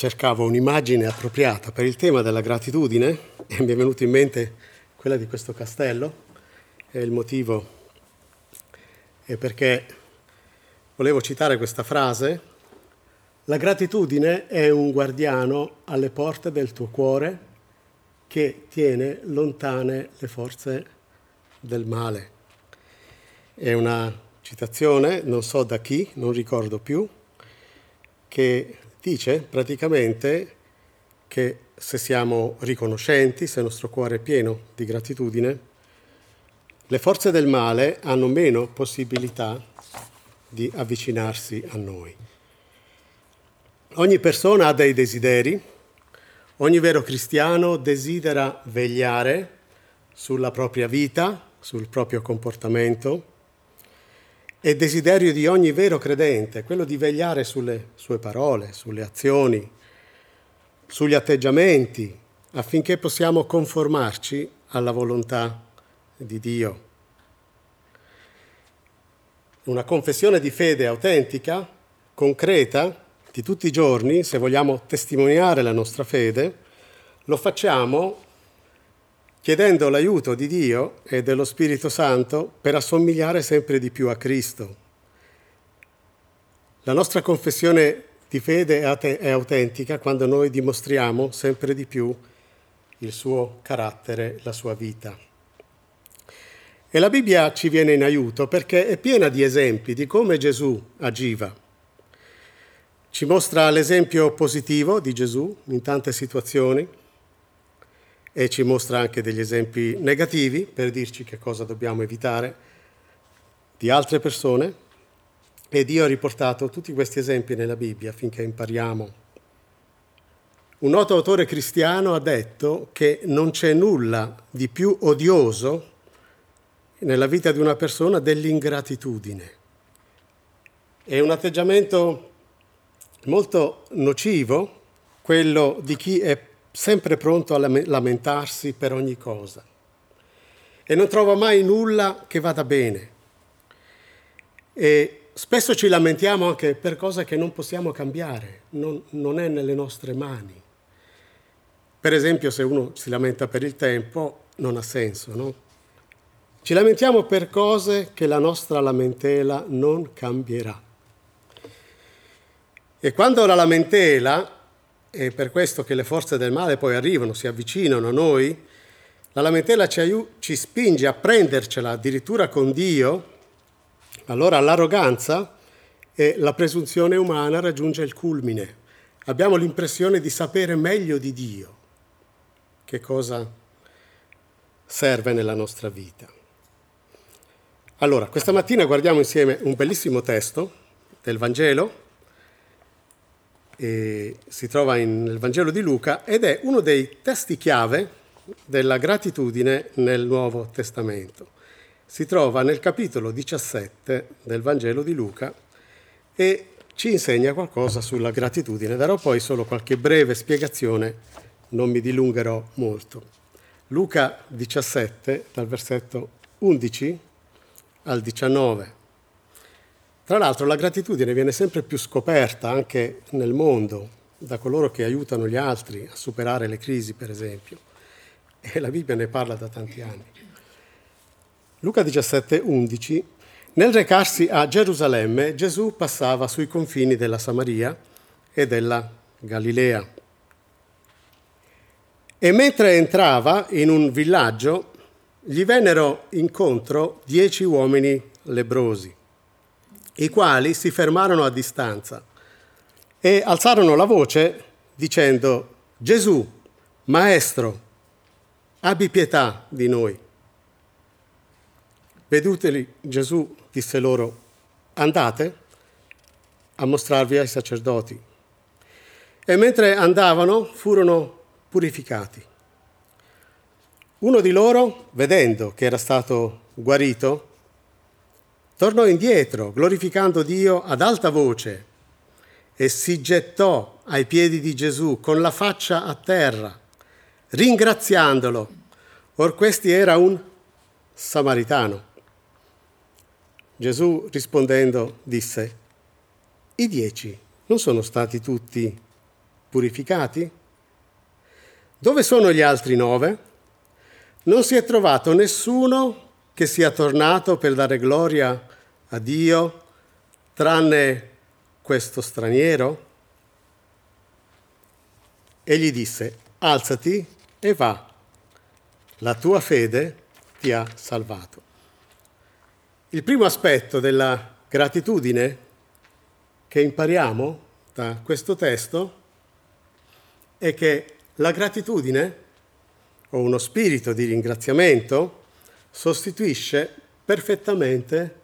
cercavo un'immagine appropriata per il tema della gratitudine e mi è venuto in mente quella di questo castello e il motivo è perché volevo citare questa frase. La gratitudine è un guardiano alle porte del tuo cuore che tiene lontane le forze del male. È una citazione, non so da chi, non ricordo più, che dice praticamente che se siamo riconoscenti, se il nostro cuore è pieno di gratitudine, le forze del male hanno meno possibilità di avvicinarsi a noi. Ogni persona ha dei desideri, ogni vero cristiano desidera vegliare sulla propria vita, sul proprio comportamento, è desiderio di ogni vero credente, quello di vegliare sulle sue parole, sulle azioni, sugli atteggiamenti, affinché possiamo conformarci alla volontà di Dio. Una confessione di fede autentica, concreta, di tutti i giorni, se vogliamo testimoniare la nostra fede, lo facciamo chiedendo l'aiuto di Dio e dello Spirito Santo per assomigliare sempre di più a Cristo. La nostra confessione di fede è autentica quando noi dimostriamo sempre di più il suo carattere, la sua vita. E la Bibbia ci viene in aiuto perché è piena di esempi di come Gesù agiva. Ci mostra l'esempio positivo di Gesù in tante situazioni, e ci mostra anche degli esempi negativi per dirci che cosa dobbiamo evitare di altre persone e Dio ha riportato tutti questi esempi nella Bibbia affinché impariamo. Un noto autore cristiano ha detto che non c'è nulla di più odioso nella vita di una persona dell'ingratitudine. È un atteggiamento molto nocivo quello di chi è sempre pronto a lamentarsi per ogni cosa e non trova mai nulla che vada bene. E spesso ci lamentiamo anche per cose che non possiamo cambiare, non, non è nelle nostre mani. Per esempio, se uno si lamenta per il tempo, non ha senso, no? Ci lamentiamo per cose che la nostra lamentela non cambierà. E quando la lamentela è per questo che le forze del male poi arrivano, si avvicinano a noi, la lamentela ci, aiut- ci spinge a prendercela addirittura con Dio, allora l'arroganza e la presunzione umana raggiunge il culmine. Abbiamo l'impressione di sapere meglio di Dio che cosa serve nella nostra vita. Allora, questa mattina guardiamo insieme un bellissimo testo del Vangelo eh, si trova in, nel Vangelo di Luca ed è uno dei testi chiave della gratitudine nel Nuovo Testamento. Si trova nel capitolo 17 del Vangelo di Luca e ci insegna qualcosa sulla gratitudine. Darò poi solo qualche breve spiegazione, non mi dilungherò molto. Luca 17, dal versetto 11 al 19. Tra l'altro la gratitudine viene sempre più scoperta anche nel mondo da coloro che aiutano gli altri a superare le crisi, per esempio. E la Bibbia ne parla da tanti anni. Luca 17, 11. Nel recarsi a Gerusalemme, Gesù passava sui confini della Samaria e della Galilea. E mentre entrava in un villaggio, gli vennero incontro dieci uomini lebrosi i quali si fermarono a distanza e alzarono la voce dicendo, Gesù, Maestro, abbi pietà di noi. Veduteli, Gesù disse loro, andate a mostrarvi ai sacerdoti. E mentre andavano furono purificati. Uno di loro, vedendo che era stato guarito, tornò indietro, glorificando Dio ad alta voce, e si gettò ai piedi di Gesù con la faccia a terra, ringraziandolo. Or questi era un samaritano. Gesù rispondendo disse, i dieci non sono stati tutti purificati? Dove sono gli altri nove? Non si è trovato nessuno che sia tornato per dare gloria a Dio, tranne questo straniero? Egli disse, alzati e va, la tua fede ti ha salvato. Il primo aspetto della gratitudine che impariamo da questo testo è che la gratitudine o uno spirito di ringraziamento sostituisce perfettamente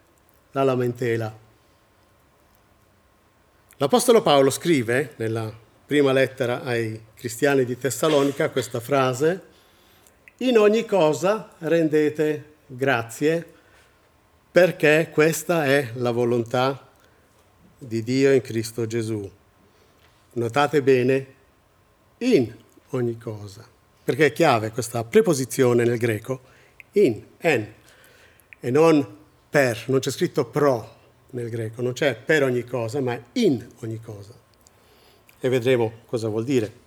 la lamentela. L'Apostolo Paolo scrive nella prima lettera ai cristiani di Tessalonica questa frase, in ogni cosa rendete grazie perché questa è la volontà di Dio in Cristo Gesù. Notate bene, in ogni cosa, perché è chiave questa preposizione nel greco, in, en, e non per, non c'è scritto pro, nel greco, non c'è per ogni cosa, ma in ogni cosa. E vedremo cosa vuol dire.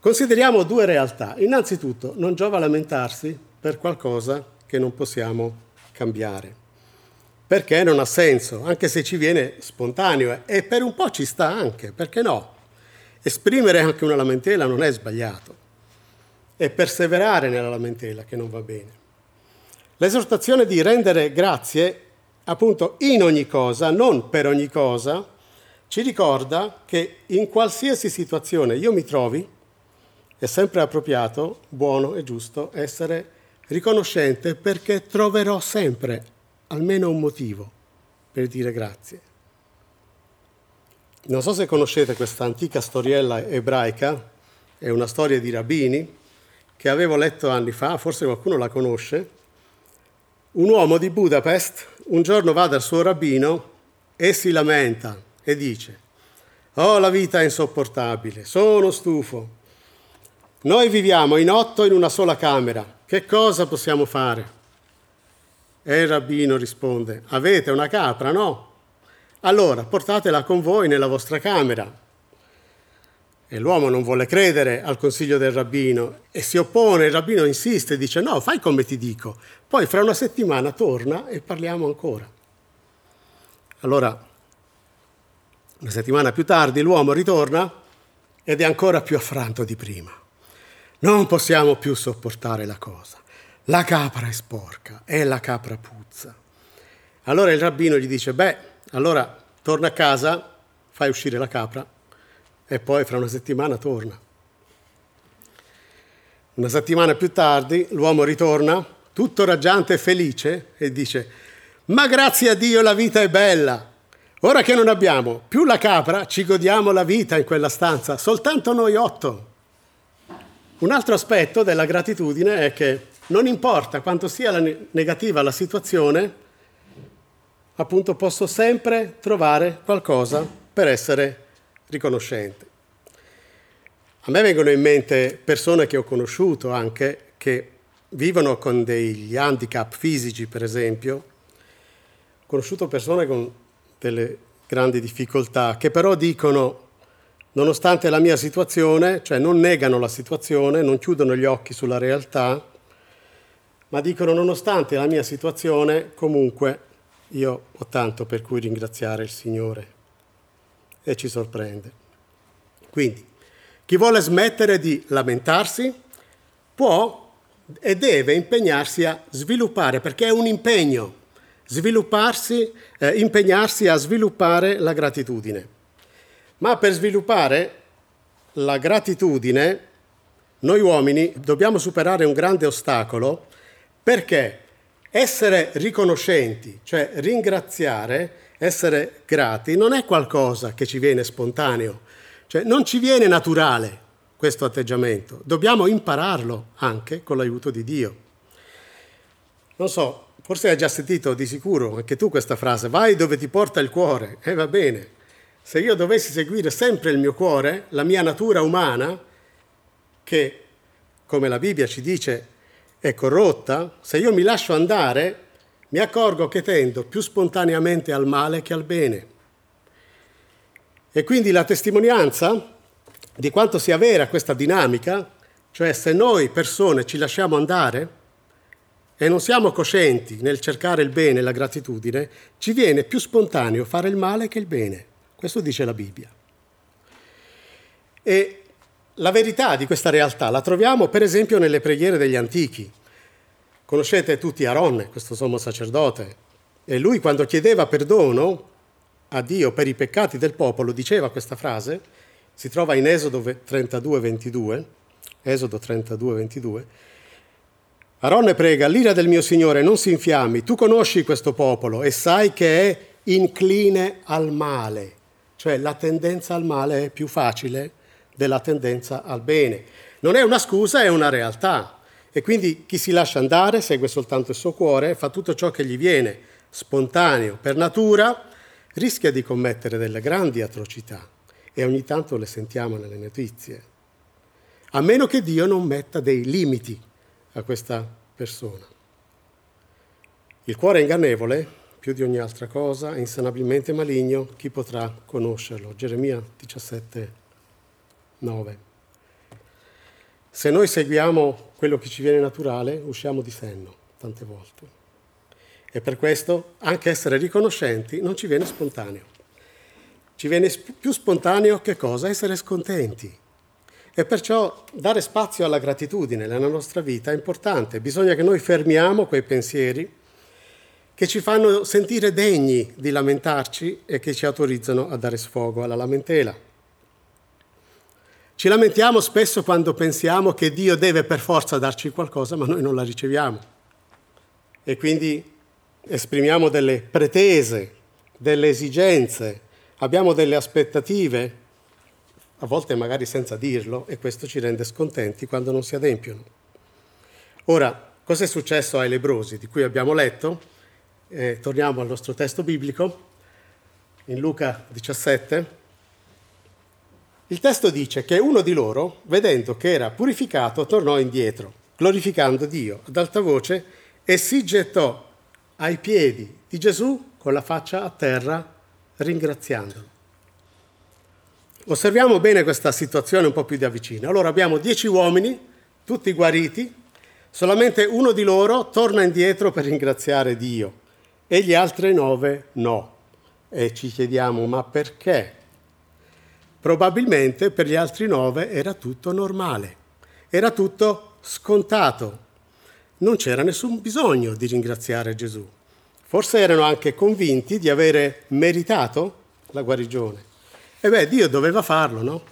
Consideriamo due realtà. Innanzitutto, non giova lamentarsi per qualcosa che non possiamo cambiare, perché non ha senso, anche se ci viene spontaneo e per un po' ci sta anche, perché no? Esprimere anche una lamentela non è sbagliato, è perseverare nella lamentela che non va bene. L'esortazione di rendere grazie appunto in ogni cosa, non per ogni cosa, ci ricorda che in qualsiasi situazione io mi trovi, è sempre appropriato, buono e giusto essere riconoscente perché troverò sempre almeno un motivo per dire grazie. Non so se conoscete questa antica storiella ebraica, è una storia di rabbini che avevo letto anni fa, forse qualcuno la conosce. Un uomo di Budapest un giorno va dal suo rabbino e si lamenta e dice, oh la vita è insopportabile, sono stufo. Noi viviamo in otto in una sola camera, che cosa possiamo fare? E il rabbino risponde, avete una capra, no? Allora portatela con voi nella vostra camera. E l'uomo non vuole credere al consiglio del rabbino e si oppone, il rabbino insiste, dice no, fai come ti dico, poi fra una settimana torna e parliamo ancora. Allora, una settimana più tardi l'uomo ritorna ed è ancora più affranto di prima. Non possiamo più sopportare la cosa. La capra è sporca e la capra puzza. Allora il rabbino gli dice, beh, allora torna a casa, fai uscire la capra e poi fra una settimana torna. Una settimana più tardi l'uomo ritorna, tutto raggiante e felice, e dice, ma grazie a Dio la vita è bella. Ora che non abbiamo più la capra, ci godiamo la vita in quella stanza, soltanto noi otto. Un altro aspetto della gratitudine è che non importa quanto sia la negativa la situazione, appunto posso sempre trovare qualcosa per essere riconoscente. A me vengono in mente persone che ho conosciuto anche che vivono con degli handicap fisici, per esempio. Ho conosciuto persone con delle grandi difficoltà che però dicono, nonostante la mia situazione, cioè non negano la situazione, non chiudono gli occhi sulla realtà, ma dicono, nonostante la mia situazione, comunque io ho tanto per cui ringraziare il Signore e ci sorprende. Quindi, chi vuole smettere di lamentarsi può e deve impegnarsi a sviluppare, perché è un impegno, eh, impegnarsi a sviluppare la gratitudine. Ma per sviluppare la gratitudine, noi uomini dobbiamo superare un grande ostacolo perché essere riconoscenti, cioè ringraziare, essere grati non è qualcosa che ci viene spontaneo, cioè non ci viene naturale questo atteggiamento, dobbiamo impararlo anche con l'aiuto di Dio. Non so, forse hai già sentito di sicuro anche tu questa frase, vai dove ti porta il cuore, e eh, va bene. Se io dovessi seguire sempre il mio cuore, la mia natura umana, che come la Bibbia ci dice è corrotta, se io mi lascio andare, mi accorgo che tendo più spontaneamente al male che al bene. E quindi la testimonianza di quanto sia vera questa dinamica, cioè se noi persone ci lasciamo andare e non siamo coscienti nel cercare il bene e la gratitudine, ci viene più spontaneo fare il male che il bene. Questo dice la Bibbia. E la verità di questa realtà la troviamo per esempio nelle preghiere degli antichi. Conoscete tutti Aaron, questo sommo sacerdote, e lui quando chiedeva perdono a Dio per i peccati del popolo diceva questa frase, si trova in Esodo 32, 22, Esodo 32, 22, Aronne prega, l'ira del mio Signore non si infiammi, tu conosci questo popolo e sai che è incline al male, cioè la tendenza al male è più facile della tendenza al bene. Non è una scusa, è una realtà. E quindi chi si lascia andare segue soltanto il suo cuore, fa tutto ciò che gli viene spontaneo per natura, rischia di commettere delle grandi atrocità e ogni tanto le sentiamo nelle notizie. A meno che Dio non metta dei limiti a questa persona. Il cuore è ingannevole, più di ogni altra cosa, è insanabilmente maligno, chi potrà conoscerlo? Geremia 17, 9. Se noi seguiamo quello che ci viene naturale, usciamo di senno tante volte. E per questo anche essere riconoscenti non ci viene spontaneo. Ci viene più spontaneo che cosa? Essere scontenti. E perciò dare spazio alla gratitudine nella nostra vita è importante. Bisogna che noi fermiamo quei pensieri che ci fanno sentire degni di lamentarci e che ci autorizzano a dare sfogo alla lamentela. Ci lamentiamo spesso quando pensiamo che Dio deve per forza darci qualcosa, ma noi non la riceviamo. E quindi esprimiamo delle pretese, delle esigenze, abbiamo delle aspettative, a volte magari senza dirlo, e questo ci rende scontenti quando non si adempiono. Ora, cosa è successo ai lebrosi di cui abbiamo letto? Eh, torniamo al nostro testo biblico, in Luca 17, il testo dice che uno di loro, vedendo che era purificato, tornò indietro, glorificando Dio ad alta voce e si gettò ai piedi di Gesù con la faccia a terra, ringraziandolo. Osserviamo bene questa situazione un po' più da vicino. Allora abbiamo dieci uomini, tutti guariti, solamente uno di loro torna indietro per ringraziare Dio e gli altri nove no. E ci chiediamo, ma perché? Probabilmente per gli altri nove era tutto normale, era tutto scontato. Non c'era nessun bisogno di ringraziare Gesù. Forse erano anche convinti di avere meritato la guarigione. E beh, Dio doveva farlo, no?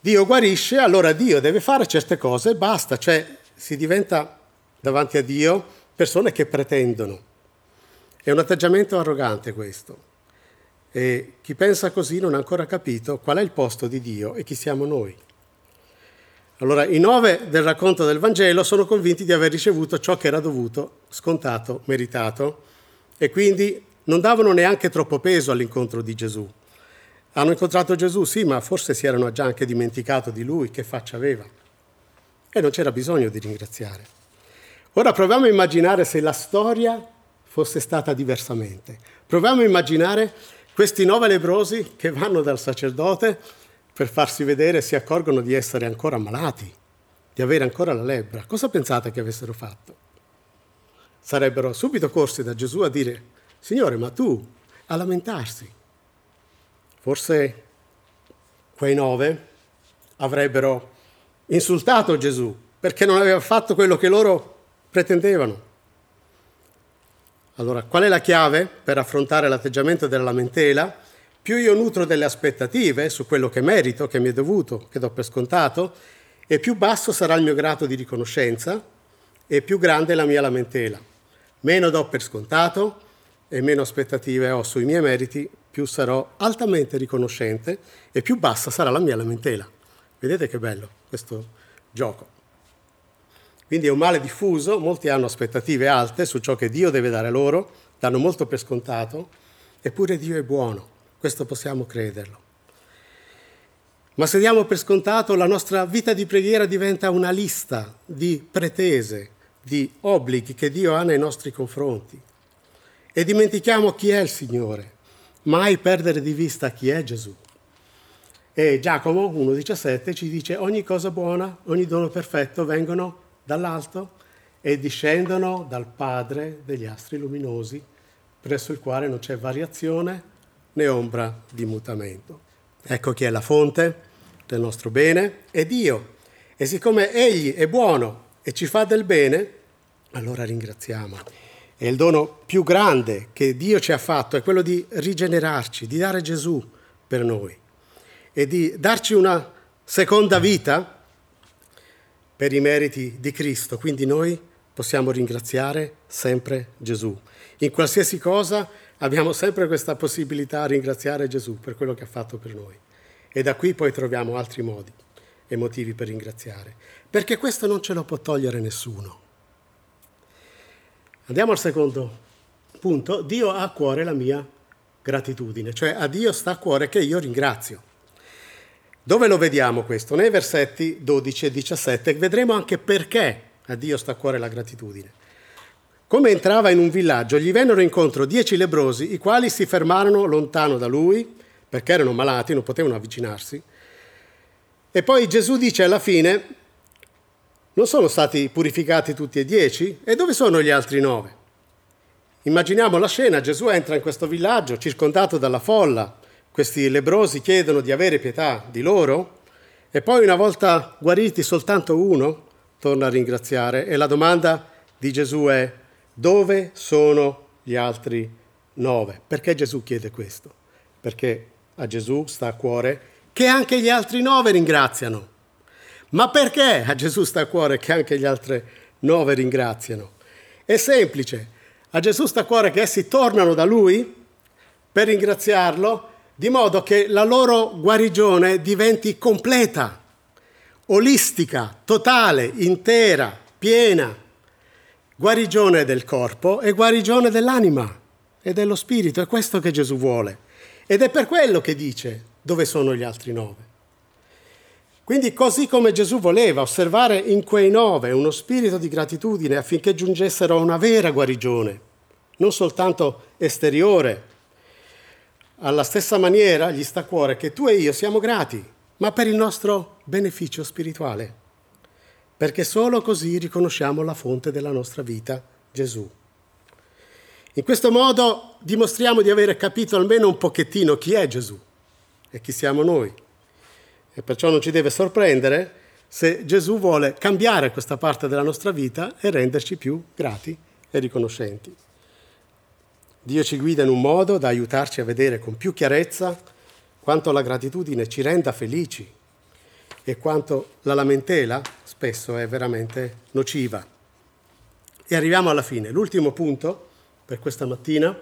Dio guarisce, allora Dio deve fare certe cose e basta, cioè si diventa davanti a Dio persone che pretendono. È un atteggiamento arrogante questo. E chi pensa così non ha ancora capito qual è il posto di Dio e chi siamo noi. Allora, i nove del racconto del Vangelo sono convinti di aver ricevuto ciò che era dovuto, scontato, meritato, e quindi non davano neanche troppo peso all'incontro di Gesù. Hanno incontrato Gesù, sì, ma forse si erano già anche dimenticato di lui, che faccia aveva. E non c'era bisogno di ringraziare. Ora proviamo a immaginare se la storia fosse stata diversamente. Proviamo a immaginare questi nove lebrosi che vanno dal sacerdote per farsi vedere si accorgono di essere ancora malati, di avere ancora la lebbra. Cosa pensate che avessero fatto? Sarebbero subito corsi da Gesù a dire, Signore, ma tu, a lamentarsi. Forse quei nove avrebbero insultato Gesù perché non aveva fatto quello che loro pretendevano. Allora, qual è la chiave per affrontare l'atteggiamento della lamentela? Più io nutro delle aspettative su quello che merito, che mi è dovuto, che do per scontato, e più basso sarà il mio grado di riconoscenza e più grande la mia lamentela. Meno do per scontato e meno aspettative ho sui miei meriti, più sarò altamente riconoscente e più bassa sarà la mia lamentela. Vedete che bello questo gioco. Quindi è un male diffuso, molti hanno aspettative alte su ciò che Dio deve dare loro, danno molto per scontato, eppure Dio è buono, questo possiamo crederlo. Ma se diamo per scontato, la nostra vita di preghiera diventa una lista di pretese, di obblighi che Dio ha nei nostri confronti. E dimentichiamo chi è il Signore, mai perdere di vista chi è Gesù. E Giacomo 1,17 ci dice ogni cosa buona, ogni dono perfetto vengono dall'alto e discendono dal Padre degli astri luminosi, presso il quale non c'è variazione né ombra di mutamento. Ecco chi è la fonte del nostro bene, è Dio. E siccome Egli è buono e ci fa del bene, allora ringraziamo. E il dono più grande che Dio ci ha fatto è quello di rigenerarci, di dare Gesù per noi e di darci una seconda vita per i meriti di Cristo. Quindi noi possiamo ringraziare sempre Gesù. In qualsiasi cosa abbiamo sempre questa possibilità di ringraziare Gesù per quello che ha fatto per noi. E da qui poi troviamo altri modi e motivi per ringraziare, perché questo non ce lo può togliere nessuno. Andiamo al secondo punto. Dio ha a cuore la mia gratitudine, cioè a Dio sta a cuore che io ringrazio. Dove lo vediamo questo? Nei versetti 12 e 17 vedremo anche perché a Dio sta a cuore la gratitudine. Come entrava in un villaggio, gli vennero incontro dieci lebrosi, i quali si fermarono lontano da lui, perché erano malati, non potevano avvicinarsi. E poi Gesù dice alla fine, non sono stati purificati tutti e dieci? E dove sono gli altri nove? Immaginiamo la scena, Gesù entra in questo villaggio circondato dalla folla, questi lebrosi chiedono di avere pietà di loro e poi una volta guariti soltanto uno torna a ringraziare e la domanda di Gesù è dove sono gli altri nove? Perché Gesù chiede questo? Perché a Gesù sta a cuore che anche gli altri nove ringraziano. Ma perché a Gesù sta a cuore che anche gli altri nove ringraziano? È semplice, a Gesù sta a cuore che essi tornano da Lui per ringraziarlo di modo che la loro guarigione diventi completa, olistica, totale, intera, piena. Guarigione del corpo e guarigione dell'anima e dello spirito. È questo che Gesù vuole. Ed è per quello che dice dove sono gli altri nove. Quindi così come Gesù voleva osservare in quei nove uno spirito di gratitudine affinché giungessero a una vera guarigione, non soltanto esteriore, alla stessa maniera gli sta a cuore che tu e io siamo grati, ma per il nostro beneficio spirituale, perché solo così riconosciamo la fonte della nostra vita, Gesù. In questo modo dimostriamo di aver capito almeno un pochettino chi è Gesù e chi siamo noi. E perciò non ci deve sorprendere se Gesù vuole cambiare questa parte della nostra vita e renderci più grati e riconoscenti. Dio ci guida in un modo da aiutarci a vedere con più chiarezza quanto la gratitudine ci renda felici e quanto la lamentela spesso è veramente nociva. E arriviamo alla fine. L'ultimo punto per questa mattina,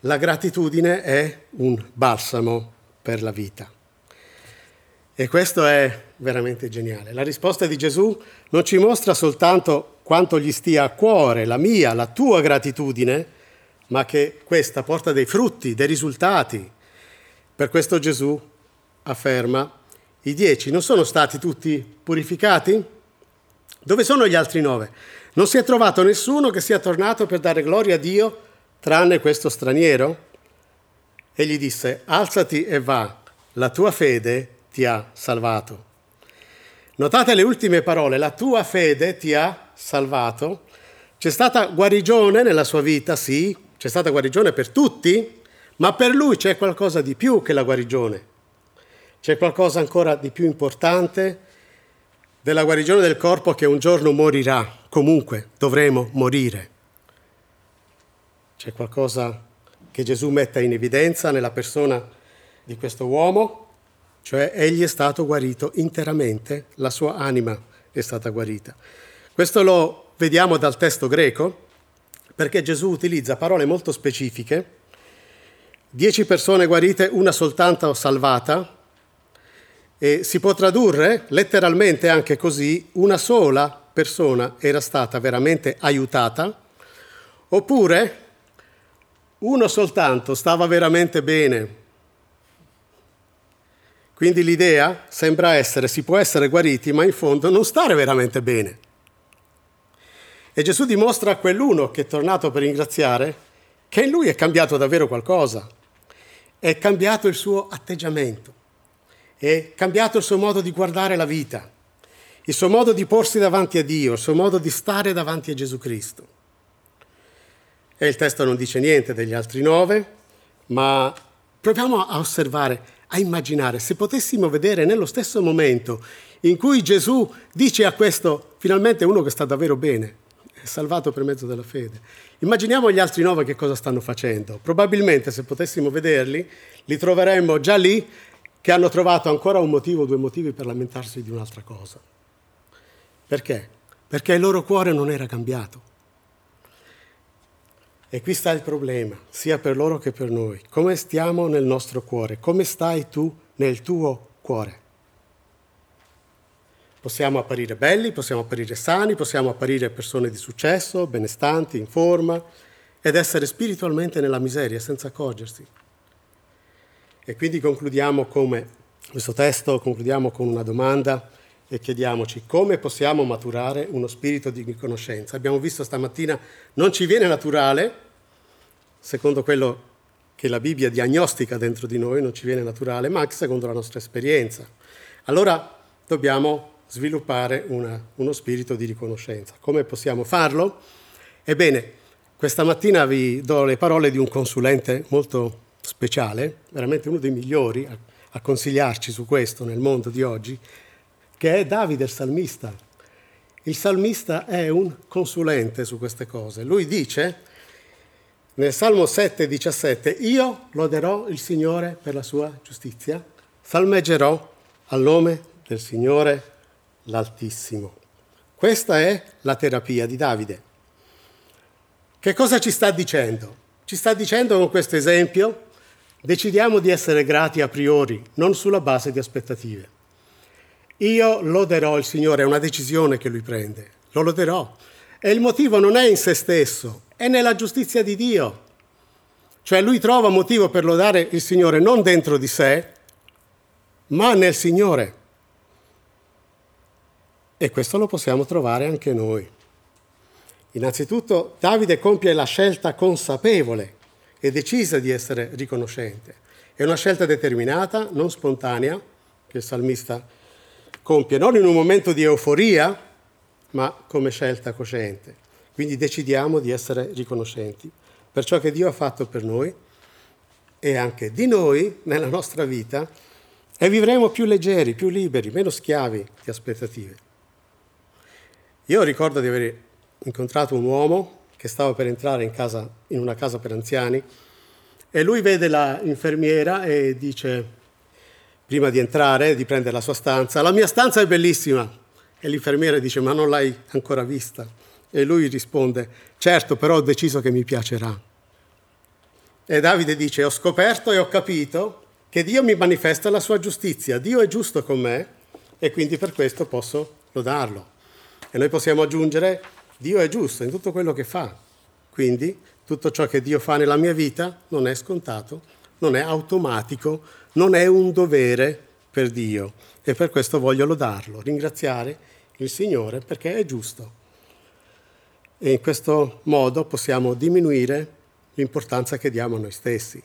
la gratitudine è un balsamo per la vita. E questo è veramente geniale. La risposta di Gesù non ci mostra soltanto quanto gli stia a cuore la mia, la tua gratitudine, ma che questa porta dei frutti, dei risultati. Per questo Gesù afferma, i dieci non sono stati tutti purificati? Dove sono gli altri nove? Non si è trovato nessuno che sia tornato per dare gloria a Dio tranne questo straniero? E gli disse, alzati e va, la tua fede ti ha salvato. Notate le ultime parole, la tua fede ti ha salvato. C'è stata guarigione nella sua vita, sì, c'è stata guarigione per tutti, ma per lui c'è qualcosa di più che la guarigione. C'è qualcosa ancora di più importante della guarigione del corpo che un giorno morirà. Comunque dovremo morire. C'è qualcosa che Gesù mette in evidenza nella persona di questo uomo, cioè egli è stato guarito interamente, la sua anima è stata guarita. Questo lo vediamo dal testo greco, perché Gesù utilizza parole molto specifiche, dieci persone guarite, una soltanto salvata, e si può tradurre letteralmente anche così, una sola persona era stata veramente aiutata, oppure uno soltanto stava veramente bene. Quindi l'idea sembra essere, si può essere guariti, ma in fondo non stare veramente bene. E Gesù dimostra a quell'uno che è tornato per ringraziare che in lui è cambiato davvero qualcosa. È cambiato il suo atteggiamento. è cambiato il suo modo di guardare la vita, il suo modo di porsi davanti a Dio, il suo modo di stare davanti a Gesù Cristo. E il testo non dice niente degli altri nove, ma proviamo a osservare, a immaginare, se potessimo vedere nello stesso momento in cui Gesù dice a questo, finalmente uno che sta davvero bene, è salvato per mezzo della fede. Immaginiamo gli altri nove che cosa stanno facendo. Probabilmente se potessimo vederli, li troveremmo già lì che hanno trovato ancora un motivo o due motivi per lamentarsi di un'altra cosa. Perché? Perché il loro cuore non era cambiato. E qui sta il problema, sia per loro che per noi. Come stiamo nel nostro cuore? Come stai tu nel tuo cuore? Possiamo apparire belli, possiamo apparire sani, possiamo apparire persone di successo, benestanti, in forma, ed essere spiritualmente nella miseria senza accorgersi. E quindi concludiamo come questo testo, concludiamo con una domanda e chiediamoci come possiamo maturare uno spirito di riconoscenza. Abbiamo visto stamattina, non ci viene naturale, secondo quello che la Bibbia diagnostica dentro di noi, non ci viene naturale, ma anche secondo la nostra esperienza. Allora dobbiamo sviluppare una, uno spirito di riconoscenza. Come possiamo farlo? Ebbene, questa mattina vi do le parole di un consulente molto speciale, veramente uno dei migliori a, a consigliarci su questo nel mondo di oggi, che è Davide il salmista. Il salmista è un consulente su queste cose. Lui dice nel Salmo 7, 17, io loderò il Signore per la sua giustizia, salmeggerò al nome del Signore l'Altissimo. Questa è la terapia di Davide. Che cosa ci sta dicendo? Ci sta dicendo con questo esempio Decidiamo di essere grati a priori, non sulla base di aspettative. Io loderò il Signore, è una decisione che lui prende, lo loderò. E il motivo non è in se stesso, è nella giustizia di Dio. Cioè lui trova motivo per lodare il Signore non dentro di sé, ma nel Signore. E questo lo possiamo trovare anche noi. Innanzitutto Davide compie la scelta consapevole e decisa di essere riconoscente. È una scelta determinata, non spontanea, che il salmista compie, non in un momento di euforia, ma come scelta cosciente. Quindi decidiamo di essere riconoscenti per ciò che Dio ha fatto per noi e anche di noi nella nostra vita e vivremo più leggeri, più liberi, meno schiavi di aspettative. Io ricordo di aver incontrato un uomo che stava per entrare in, casa, in una casa per anziani e lui vede l'infermiera e dice, prima di entrare, di prendere la sua stanza, la mia stanza è bellissima. E l'infermiera dice, ma non l'hai ancora vista? E lui risponde, certo, però ho deciso che mi piacerà. E Davide dice, ho scoperto e ho capito che Dio mi manifesta la sua giustizia, Dio è giusto con me e quindi per questo posso lodarlo. E noi possiamo aggiungere, Dio è giusto in tutto quello che fa. Quindi tutto ciò che Dio fa nella mia vita non è scontato, non è automatico, non è un dovere per Dio. E per questo voglio lodarlo, ringraziare il Signore perché è giusto. E in questo modo possiamo diminuire l'importanza che diamo a noi stessi.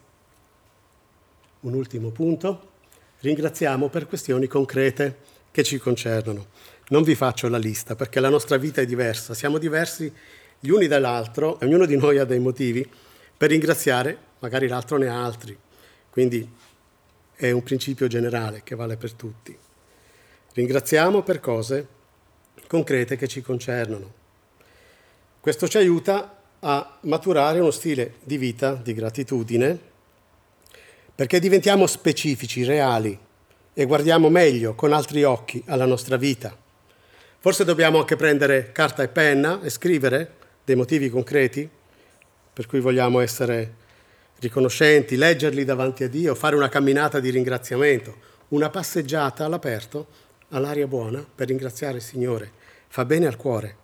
Un ultimo punto. Ringraziamo per questioni concrete che ci concernono. Non vi faccio la lista perché la nostra vita è diversa, siamo diversi gli uni dall'altro, ognuno di noi ha dei motivi per ringraziare, magari l'altro ne ha altri. Quindi è un principio generale che vale per tutti. Ringraziamo per cose concrete che ci concernono. Questo ci aiuta a maturare uno stile di vita di gratitudine perché diventiamo specifici, reali e guardiamo meglio, con altri occhi, alla nostra vita. Forse dobbiamo anche prendere carta e penna e scrivere dei motivi concreti per cui vogliamo essere riconoscenti, leggerli davanti a Dio, fare una camminata di ringraziamento, una passeggiata all'aperto, all'aria buona, per ringraziare il Signore. Fa bene al cuore.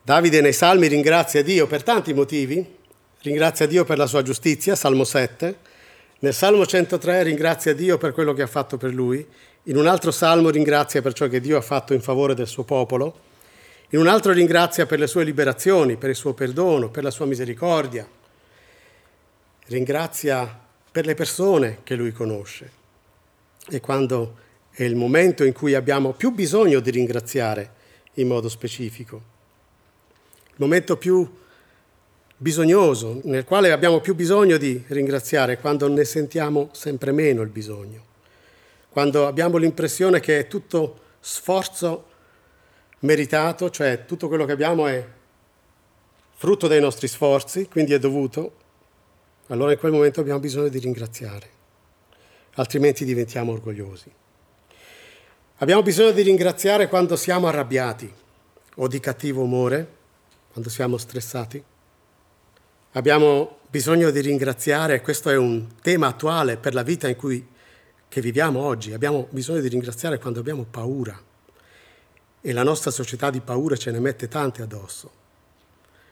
Davide nei Salmi ringrazia Dio per tanti motivi. Ringrazia Dio per la sua giustizia, Salmo 7. Nel Salmo 103 ringrazia Dio per quello che ha fatto per lui in un altro salmo ringrazia per ciò che Dio ha fatto in favore del suo popolo, in un altro ringrazia per le sue liberazioni, per il suo perdono, per la sua misericordia, ringrazia per le persone che lui conosce. è quando è il momento in cui abbiamo più bisogno di ringraziare in modo specifico. Il momento più bisognoso, nel quale abbiamo più bisogno di ringraziare, quando ne sentiamo sempre meno il bisogno, quando abbiamo l'impressione che è tutto sforzo meritato, cioè tutto quello che abbiamo è frutto dei nostri sforzi, quindi è dovuto, allora in quel momento abbiamo bisogno di ringraziare, altrimenti diventiamo orgogliosi. Abbiamo bisogno di ringraziare quando siamo arrabbiati o di cattivo umore, quando siamo stressati. Abbiamo bisogno di ringraziare, questo è un tema attuale per la vita in cui che viviamo oggi, abbiamo bisogno di ringraziare quando abbiamo paura e la nostra società di paura ce ne mette tante addosso,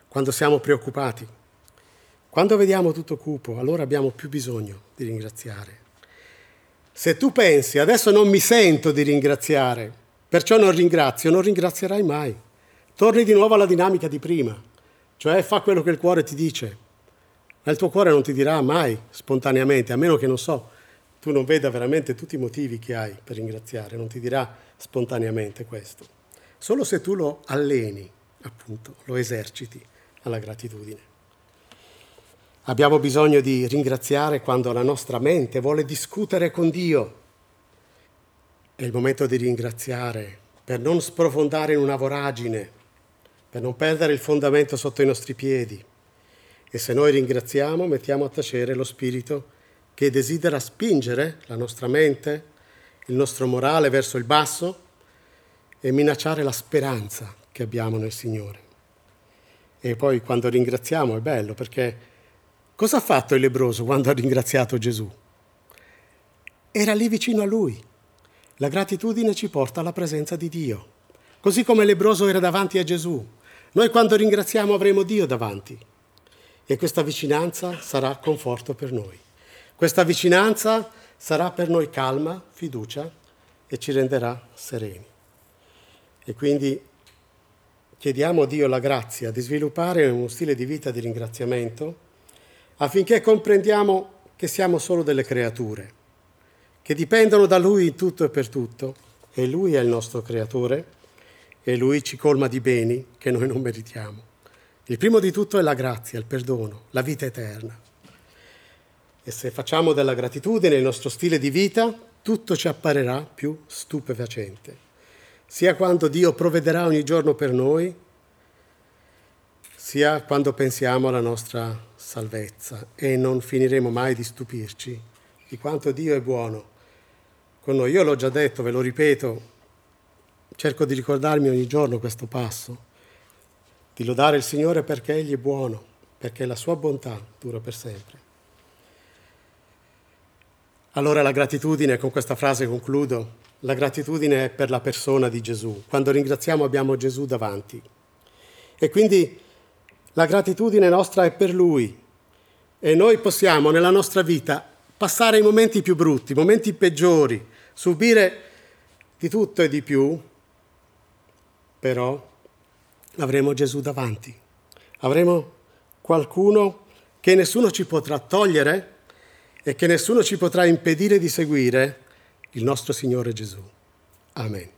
quando siamo preoccupati, quando vediamo tutto cupo, allora abbiamo più bisogno di ringraziare. Se tu pensi, adesso non mi sento di ringraziare, perciò non ringrazio, non ringrazierai mai. Torni di nuovo alla dinamica di prima, cioè fa quello che il cuore ti dice. Ma il tuo cuore non ti dirà mai spontaneamente, a meno che non so, tu non veda veramente tutti i motivi che hai per ringraziare, non ti dirà spontaneamente questo. Solo se tu lo alleni, appunto, lo eserciti alla gratitudine. Abbiamo bisogno di ringraziare quando la nostra mente vuole discutere con Dio. È il momento di ringraziare per non sprofondare in una voragine, per non perdere il fondamento sotto i nostri piedi. E se noi ringraziamo, mettiamo a tacere lo spirito che desidera spingere la nostra mente, il nostro morale verso il basso e minacciare la speranza che abbiamo nel Signore. E poi quando ringraziamo è bello perché Cosa ha fatto il lebroso quando ha ringraziato Gesù? Era lì vicino a lui. La gratitudine ci porta alla presenza di Dio. Così come il lebroso era davanti a Gesù. Noi quando ringraziamo avremo Dio davanti. E questa vicinanza sarà conforto per noi. Questa vicinanza sarà per noi calma, fiducia e ci renderà sereni. E quindi chiediamo a Dio la grazia di sviluppare uno stile di vita di ringraziamento affinché comprendiamo che siamo solo delle creature, che dipendono da Lui in tutto e per tutto, e Lui è il nostro creatore, e Lui ci colma di beni che noi non meritiamo. Il primo di tutto è la grazia, il perdono, la vita eterna. E se facciamo della gratitudine il nostro stile di vita, tutto ci apparirà più stupefacente, sia quando Dio provvederà ogni giorno per noi, sia quando pensiamo alla nostra salvezza e non finiremo mai di stupirci di quanto Dio è buono con noi. Io l'ho già detto, ve lo ripeto, cerco di ricordarmi ogni giorno questo passo, di lodare il Signore perché Egli è buono, perché la sua bontà dura per sempre. Allora la gratitudine, con questa frase concludo, la gratitudine è per la persona di Gesù. Quando ringraziamo abbiamo Gesù davanti. E quindi la gratitudine nostra è per Lui e noi possiamo nella nostra vita passare i momenti più brutti, i momenti peggiori, subire di tutto e di più, però avremo Gesù davanti, avremo qualcuno che nessuno ci potrà togliere e che nessuno ci potrà impedire di seguire il nostro Signore Gesù. Amen.